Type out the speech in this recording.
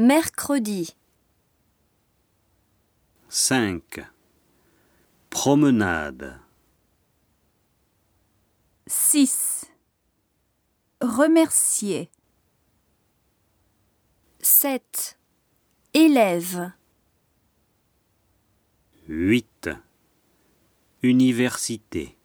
Mercredi. 5. Promenade. 6. Remercier. 7. Élève. 8. Université.